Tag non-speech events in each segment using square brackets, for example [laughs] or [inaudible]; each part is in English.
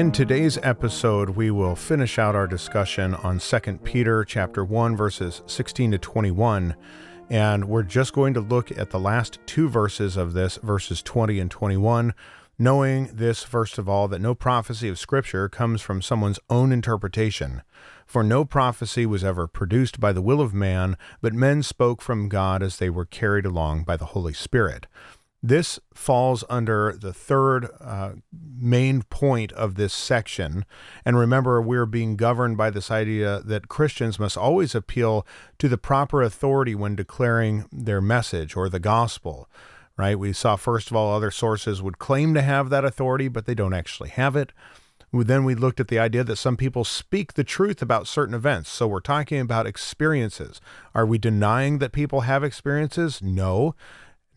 In today's episode, we will finish out our discussion on 2 Peter chapter 1 verses 16 to 21, and we're just going to look at the last two verses of this, verses 20 and 21, knowing this, first of all, that no prophecy of Scripture comes from someone's own interpretation. For no prophecy was ever produced by the will of man, but men spoke from God as they were carried along by the Holy Spirit. This falls under the third uh, main point of this section. And remember, we're being governed by this idea that Christians must always appeal to the proper authority when declaring their message or the gospel right? We saw, first of all, other sources would claim to have that authority, but they don't actually have it. Then we looked at the idea that some people speak the truth about certain events. So we're talking about experiences. Are we denying that people have experiences? No.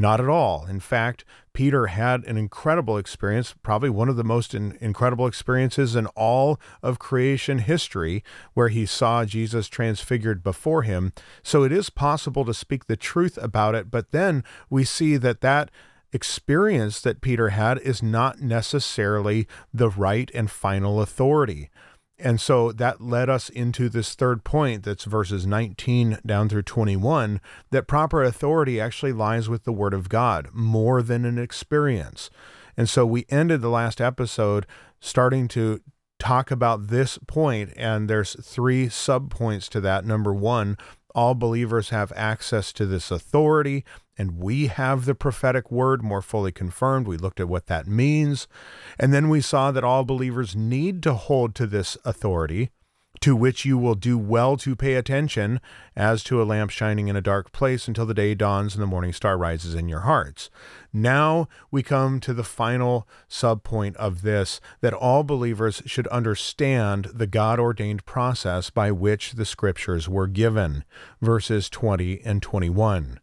Not at all. In fact, Peter had an incredible experience, probably one of the most in, incredible experiences in all of creation history, where he saw Jesus transfigured before him. So it is possible to speak the truth about it, but then we see that that experience that Peter had is not necessarily the right and final authority. And so that led us into this third point that's verses 19 down through 21 that proper authority actually lies with the Word of God more than an experience. And so we ended the last episode starting to talk about this point, and there's three subpoints to that. Number one, all believers have access to this authority and we have the prophetic word more fully confirmed. We looked at what that means. And then we saw that all believers need to hold to this authority, to which you will do well to pay attention, as to a lamp shining in a dark place until the day dawns and the morning star rises in your hearts. Now we come to the final subpoint of this that all believers should understand the God ordained process by which the scriptures were given, verses 20 and 21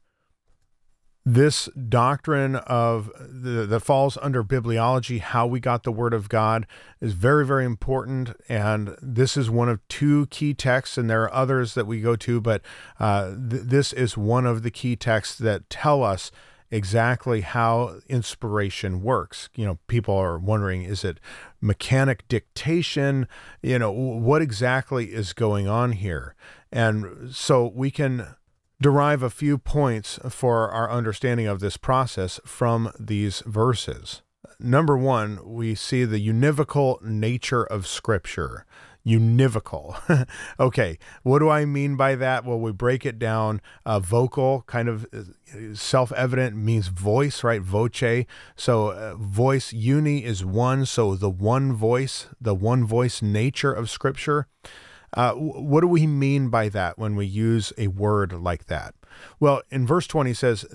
this doctrine of the, that falls under bibliology, how we got the Word of God, is very, very important. And this is one of two key texts, and there are others that we go to, but uh, th- this is one of the key texts that tell us exactly how inspiration works. You know, people are wondering is it mechanic dictation? You know, what exactly is going on here? And so we can derive a few points for our understanding of this process from these verses. Number one, we see the univocal nature of Scripture. Univocal. [laughs] okay, what do I mean by that? Well, we break it down. Uh, vocal, kind of uh, self evident, means voice, right? Voce. So, uh, voice, uni is one. So, the one voice, the one voice nature of Scripture. Uh, what do we mean by that when we use a word like that? Well, in verse 20 says,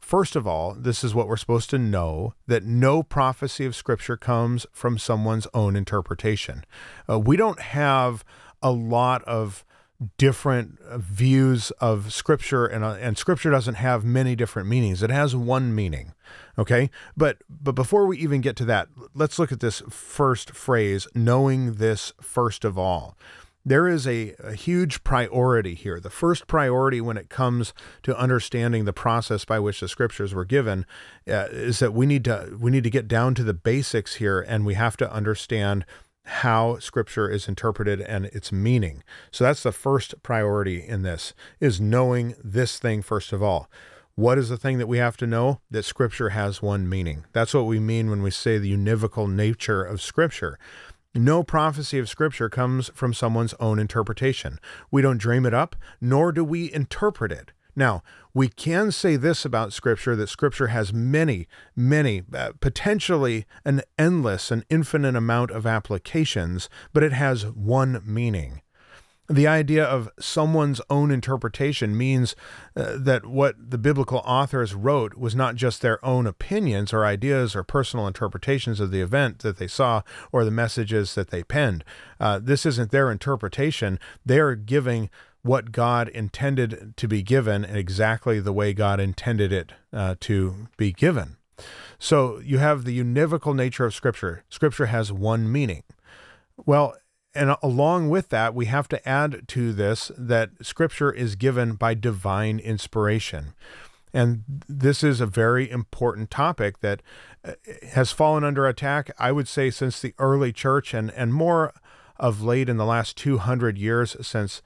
first of all, this is what we're supposed to know that no prophecy of Scripture comes from someone's own interpretation. Uh, we don't have a lot of different views of scripture and uh, and scripture doesn't have many different meanings it has one meaning okay but but before we even get to that let's look at this first phrase knowing this first of all there is a, a, huge priority here. The first priority when it comes to understanding the process by which the scriptures were given uh, is that we need to we need to get down to the basics here, and we have to understand how scripture is interpreted and its meaning. So that's the first priority in this is knowing this thing first of all. What is the thing that we have to know? That scripture has one meaning. That's what we mean when we say the univocal nature of scripture. No prophecy of Scripture comes from someone's own interpretation. We don't dream it up, nor do we interpret it. Now, we can say this about Scripture that Scripture has many, many, uh, potentially an endless and infinite amount of applications, but it has one meaning. The idea of someone's own interpretation means uh, that what the biblical authors wrote was not just their own opinions or ideas or personal interpretations of the event that they saw or the messages that they penned. Uh, this isn't their interpretation. They're giving what God intended to be given and exactly the way God intended it uh, to be given. So you have the univocal nature of Scripture. Scripture has one meaning. Well, and along with that, we have to add to this that scripture is given by divine inspiration. And this is a very important topic that uh, has fallen under attack, I would say, since the early church and, and more of late in the last 200 years since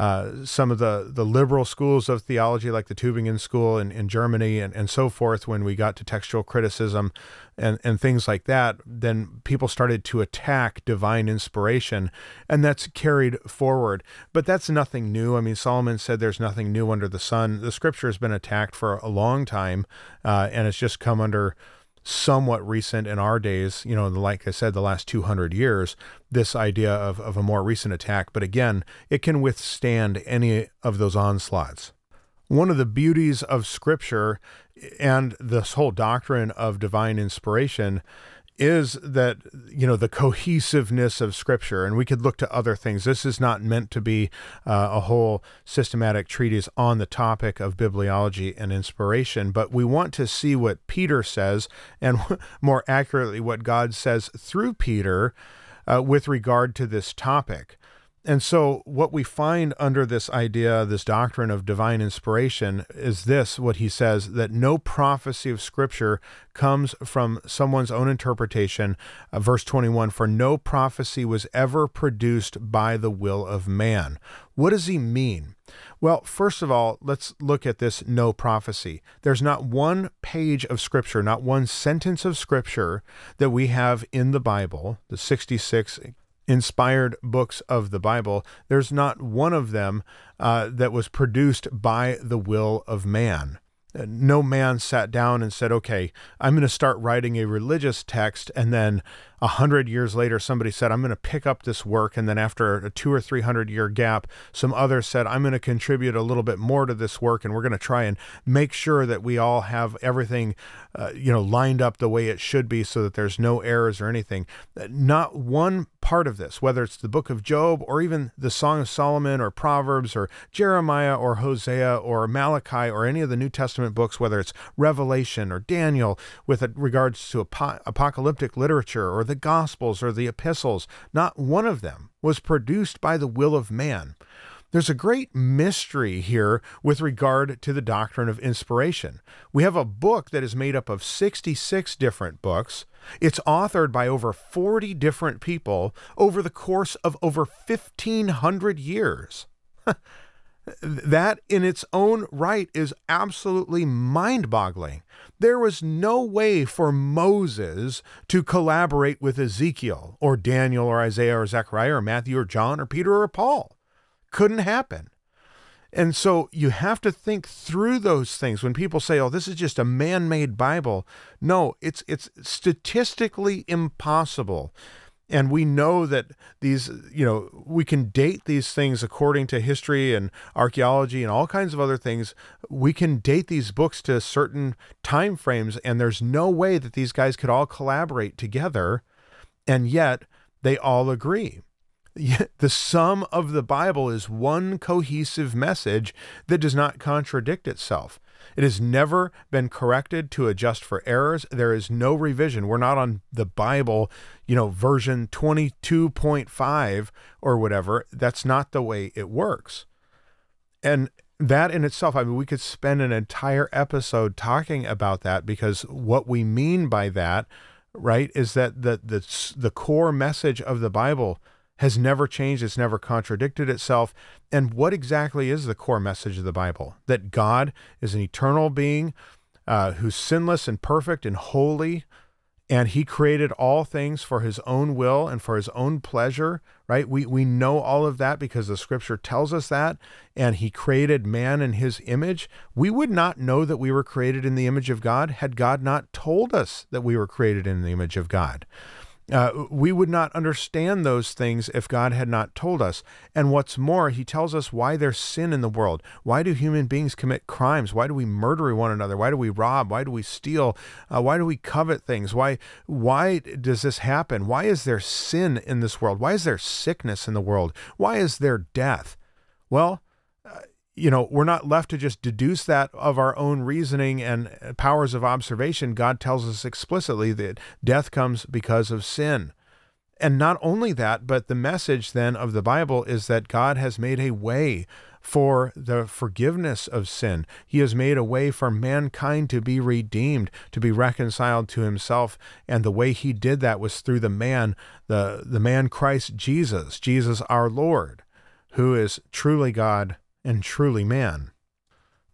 uh, some of the, the liberal schools of theology, like the Tübingen School in, in Germany and, and so forth, when we got to textual criticism and, and things like that, then people started to attack divine inspiration, and that's carried forward. But that's nothing new. I mean, Solomon said there's nothing new under the sun. The scripture has been attacked for a long time, uh, and it's just come under somewhat recent in our days, you know, like I said, the last 200 years, this idea of, of a more recent attack. But again, it can withstand any of those onslaughts. One of the beauties of Scripture and this whole doctrine of divine inspiration is that you know the cohesiveness of scripture and we could look to other things. This is not meant to be uh, a whole systematic treatise on the topic of bibliology and inspiration but we want to see what peter says and [laughs] more accurately what god says through peter uh, with regard to this topic and so, what we find under this idea, this doctrine of divine inspiration, is this what he says that no prophecy of Scripture comes from someone's own interpretation. Uh, verse 21 For no prophecy was ever produced by the will of man. What does he mean? Well, first of all, let's look at this no prophecy. There's not one page of Scripture, not one sentence of Scripture that we have in the Bible, the 66 inspired books of the Bible, there's not one of them uh, that was produced by the will of man. No man sat down and said, okay, I'm going to start writing a religious text. And then a hundred years later, somebody said, I'm going to pick up this work. And then after a two or three hundred year gap, some others said, I'm going to contribute a little bit more to this work. And we're going to try and make sure that we all have everything, uh, you know, lined up the way it should be so that there's no errors or anything. Not one part of this, whether it's the book of Job or even the Song of Solomon or Proverbs or Jeremiah or Hosea or Malachi or any of the New Testament books, whether it's Revelation or Daniel with regards to ap- apocalyptic literature or the Gospels or the epistles, not one of them was produced by the will of man. There's a great mystery here with regard to the doctrine of inspiration. We have a book that is made up of 66 different books. It's authored by over 40 different people over the course of over 1,500 years. [laughs] that in its own right is absolutely mind boggling. There was no way for Moses to collaborate with Ezekiel or Daniel or Isaiah or Zechariah or Matthew or John or Peter or Paul. Couldn't happen. And so you have to think through those things when people say, "Oh, this is just a man-made Bible." No, it's it's statistically impossible. And we know that these, you know, we can date these things according to history and archaeology and all kinds of other things. We can date these books to certain time frames, and there's no way that these guys could all collaborate together, and yet they all agree the sum of the Bible is one cohesive message that does not contradict itself. It has never been corrected to adjust for errors. There is no revision. We're not on the Bible, you know, version 22.5 or whatever. That's not the way it works. And that in itself, I mean, we could spend an entire episode talking about that because what we mean by that, right, is that the the, the core message of the Bible has never changed, it's never contradicted itself. And what exactly is the core message of the Bible? That God is an eternal being uh, who's sinless and perfect and holy, and he created all things for his own will and for his own pleasure, right? We, we know all of that because the scripture tells us that, and he created man in his image. We would not know that we were created in the image of God had God not told us that we were created in the image of God. Uh, we would not understand those things if God had not told us. And what's more, He tells us why there's sin in the world. Why do human beings commit crimes? Why do we murder one another? Why do we rob? Why do we steal? Uh, why do we covet things? Why why does this happen? Why is there sin in this world? Why is there sickness in the world? Why is there death? Well, you know, we're not left to just deduce that of our own reasoning and uh, powers of observation. God tells us explicitly that death comes because of sin. And not only that, but the message then of the Bible is that God has made a way for the forgiveness of sin. He has made a way for mankind to be redeemed, to be reconciled to himself. And the way he did that was through the man, the, the man Christ Jesus, Jesus our Lord, who is truly God and truly man.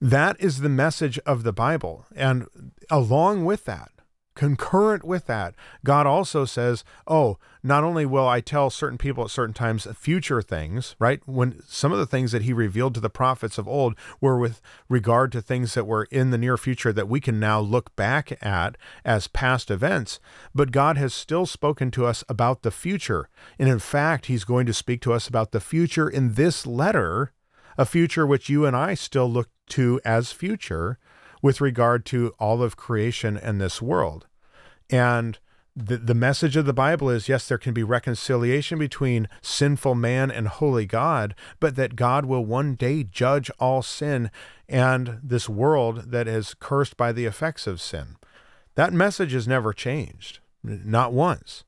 That is the message of the Bible. And along with that, concurrent with that, God also says, Oh, not only will I tell certain people at certain times future things, right? When some of the things that he revealed to the prophets of old were with regard to things that were in the near future that we can now look back at as past events, but God has still spoken to us about the future. And in fact, he's going to speak to us about the future in this letter a future which you and I still look to as future with regard to all of creation and this world. And the, the message of the Bible is yes, there can be reconciliation between sinful man and holy God, but that God will one day judge all sin and this world that is cursed by the effects of sin. That message has never changed, not once.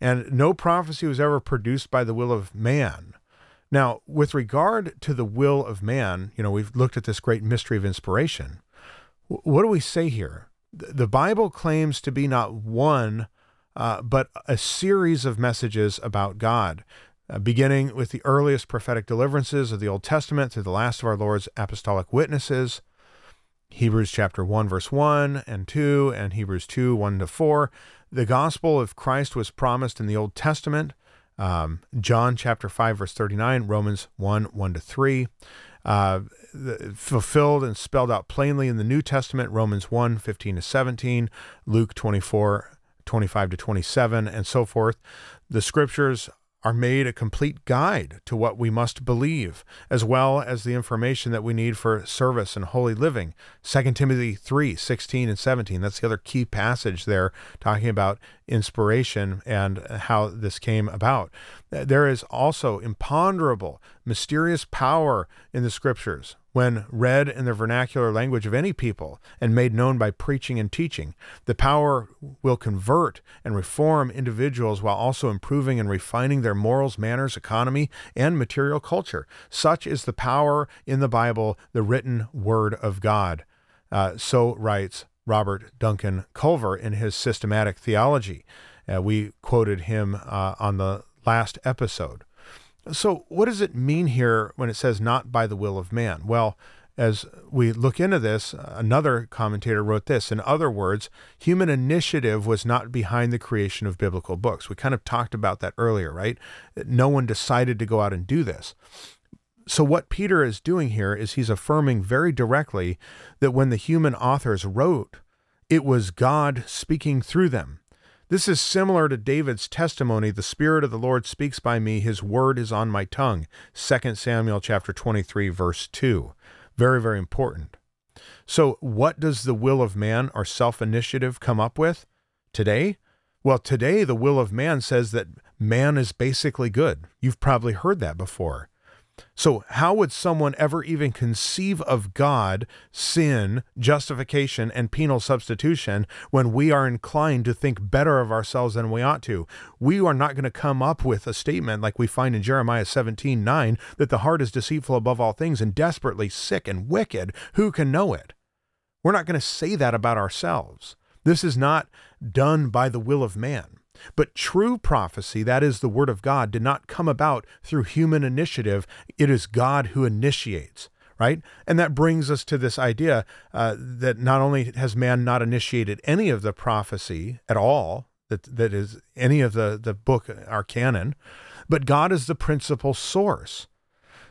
And no prophecy was ever produced by the will of man. Now, with regard to the will of man, you know, we've looked at this great mystery of inspiration. What do we say here? The Bible claims to be not one, uh, but a series of messages about God, uh, beginning with the earliest prophetic deliverances of the Old Testament to the last of our Lord's apostolic witnesses. Hebrews chapter 1, verse 1 and 2, and Hebrews 2, 1 to 4. The gospel of Christ was promised in the Old Testament um, John chapter 5, verse 39, Romans 1, 1 to 3. Uh, fulfilled and spelled out plainly in the New Testament, Romans 1, 15 to 17, Luke 24, 25 to 27, and so forth. The scriptures are made a complete guide to what we must believe, as well as the information that we need for service and holy living. 2 Timothy 3 16 and 17. That's the other key passage there, talking about inspiration and how this came about. There is also imponderable, mysterious power in the scriptures when read in the vernacular language of any people and made known by preaching and teaching. The power will convert and reform individuals while also improving and refining their morals, manners, economy, and material culture. Such is the power in the Bible, the written word of God. Uh, so writes Robert Duncan Culver in his systematic theology. Uh, we quoted him uh, on the last episode. So, what does it mean here when it says not by the will of man? Well, as we look into this, another commentator wrote this. In other words, human initiative was not behind the creation of biblical books. We kind of talked about that earlier, right? No one decided to go out and do this. So, what Peter is doing here is he's affirming very directly that when the human authors wrote, it was God speaking through them. This is similar to David's testimony, the spirit of the Lord speaks by me, his word is on my tongue. 2 Samuel chapter 23 verse 2. Very very important. So, what does the will of man or self-initiative come up with today? Well, today the will of man says that man is basically good. You've probably heard that before. So, how would someone ever even conceive of God, sin, justification, and penal substitution when we are inclined to think better of ourselves than we ought to? We are not going to come up with a statement like we find in Jeremiah 17 9 that the heart is deceitful above all things and desperately sick and wicked. Who can know it? We're not going to say that about ourselves. This is not done by the will of man. But true prophecy, that is the word of God, did not come about through human initiative. It is God who initiates, right? And that brings us to this idea uh, that not only has man not initiated any of the prophecy at all, that, that is any of the, the book, our canon, but God is the principal source.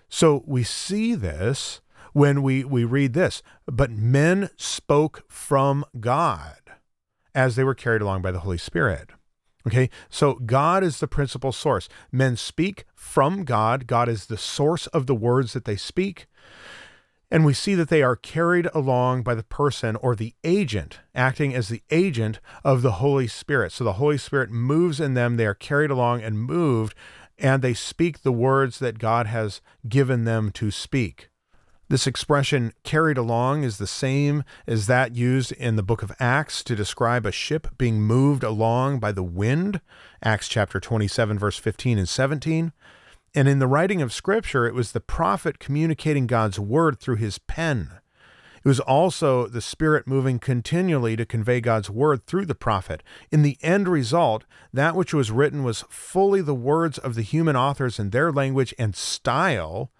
So we see this when we, we read this. But men spoke from God as they were carried along by the Holy Spirit. Okay, so God is the principal source. Men speak from God. God is the source of the words that they speak. And we see that they are carried along by the person or the agent, acting as the agent of the Holy Spirit. So the Holy Spirit moves in them. They are carried along and moved, and they speak the words that God has given them to speak. This expression carried along is the same as that used in the book of Acts to describe a ship being moved along by the wind, Acts chapter 27, verse 15 and 17. And in the writing of Scripture, it was the prophet communicating God's word through his pen. It was also the Spirit moving continually to convey God's word through the prophet. In the end result, that which was written was fully the words of the human authors in their language and style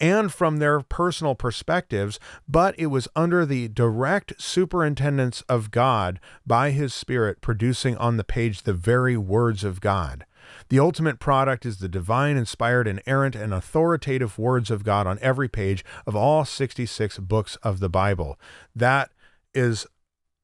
and from their personal perspectives, but it was under the direct superintendence of God by His Spirit, producing on the page the very words of God. The ultimate product is the divine, inspired, inerrant, and authoritative words of God on every page of all 66 books of the Bible. That is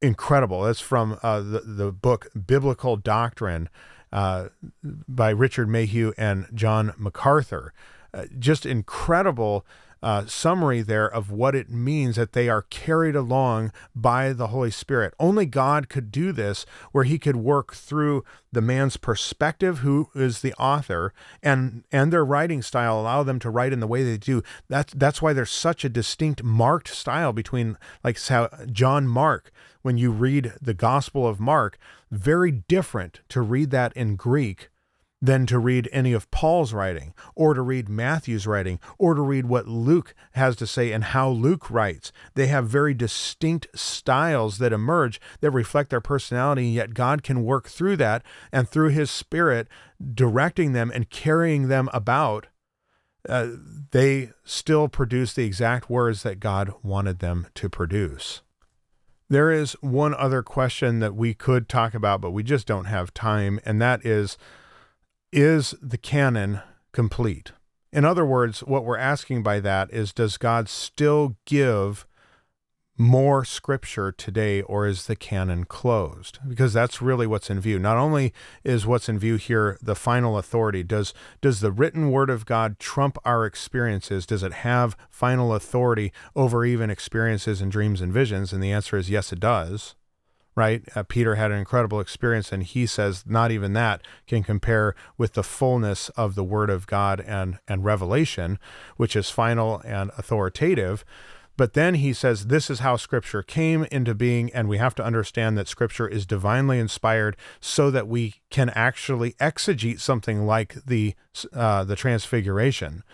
incredible. That's from uh, the, the book Biblical Doctrine uh, by Richard Mayhue and John MacArthur. Uh, just incredible uh, summary there of what it means that they are carried along by the Holy Spirit. Only God could do this, where He could work through the man's perspective, who is the author, and and their writing style allow them to write in the way they do. That's that's why there's such a distinct, marked style between like how John Mark. When you read the Gospel of Mark, very different to read that in Greek than to read any of Paul's writing, or to read Matthew's writing, or to read what Luke has to say and how Luke writes. They have very distinct styles that emerge that reflect their personality, and yet God can work through that and through His Spirit, directing them and carrying them about. Uh, they still produce the exact words that God wanted them to produce. There is one other question that we could talk about, but we just don't have time, and that is is the canon complete? In other words, what we're asking by that is does God still give more scripture today or is the canon closed? Because that's really what's in view. Not only is what's in view here the final authority does does the written word of god trump our experiences? Does it have final authority over even experiences and dreams and visions? And the answer is yes it does right? Uh, Peter had an incredible experience, and he says not even that can compare with the fullness of the Word of God and and revelation, which is final and authoritative. But then he says this is how Scripture came into being, and we have to understand that Scripture is divinely inspired, so that we can actually exegete something like the uh, the Transfiguration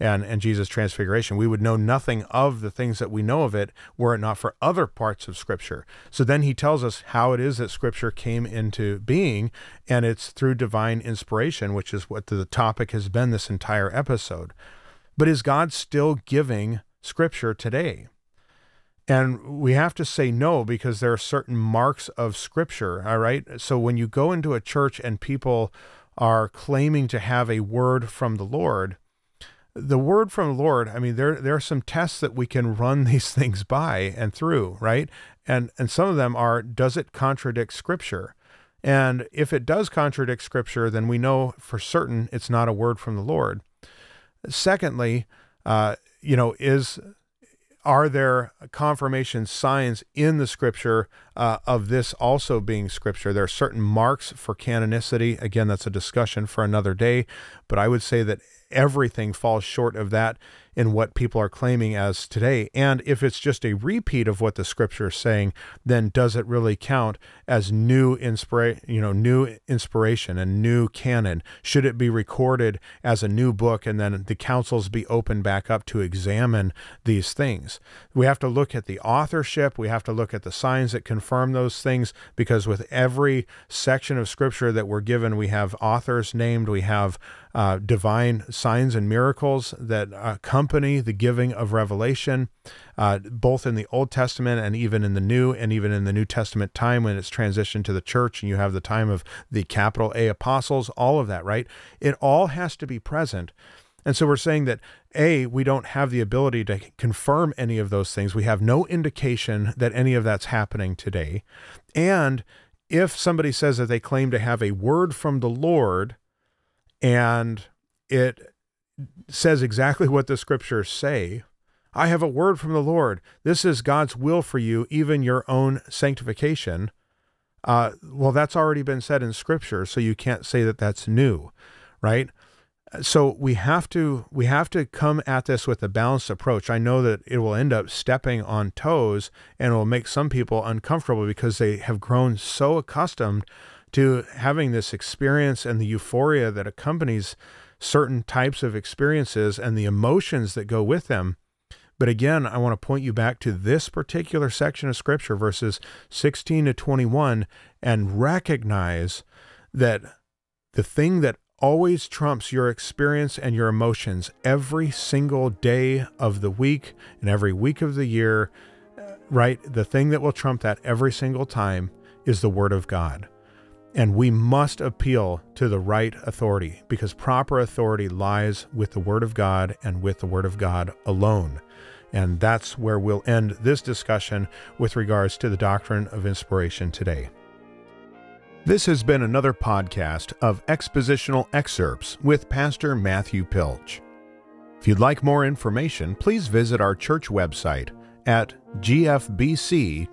and, and Jesus' transfiguration. We would know nothing of the things that we know of it were it not for other parts of Scripture. So then he tells us how it is that Scripture came into being, and it's through divine inspiration, which is what the topic has been this entire episode. But is God still giving Scripture today? And we have to say no because there are certain marks of Scripture, all right? So when you go into a church and people are claiming to have a word from the Lord, the word from the Lord, I mean, there there are some tests that we can run [laughs] these things by and through, right? And and some of them are, does it contradict Scripture? And if it does contradict Scripture, then we know for certain it's not a word from the Lord. Secondly, uh, you know, is are there confirmation signs in the scripture uh, of this also being scripture? There are certain marks for canonicity. Again, that's a discussion for another day, but I would say that everything falls short of that in what people are claiming as today. And if it's just a repeat of what the scripture is saying, then does it really count as new inspiration, you know, new inspiration and new canon? Should it be recorded as a new book and then the councils be opened back up to examine these things? We have to look at the authorship, we have to look at the signs that confirm those things because with every section of scripture that we're given, we have authors named, we have uh, divine signs and miracles that accompany the giving of revelation, uh, both in the Old Testament and even in the New, and even in the New Testament time when it's transitioned to the church and you have the time of the capital A apostles, all of that, right? It all has to be present. And so we're saying that A, we don't have the ability to confirm any of those things. We have no indication that any of that's happening today. And if somebody says that they claim to have a word from the Lord and it says exactly what the scriptures say, I have a word from the Lord. This is God's will for you, even your own sanctification. Uh, well, that's already been said in Scripture, so you can't say that that's new, right? So we have to we have to come at this with a balanced approach. I know that it will end up stepping on toes and it will make some people uncomfortable because they have grown so accustomed to having this experience and the euphoria that accompanies certain types of experiences and the emotions that go with them but again, I want to point you back to this particular section of scripture, verses 16 to 21, and recognize that the thing that always trumps your experience and your emotions every single day of the week and every week of the year, right? The thing that will trump that every single time is the Word of God. And we must appeal to the right authority because proper authority lies with the Word of God and with the Word of God alone. And that's where we'll end this discussion with regards to the doctrine of inspiration today. This has been another podcast of expositional excerpts with Pastor Matthew Pilch. If you'd like more information, please visit our church website at gfbc.net.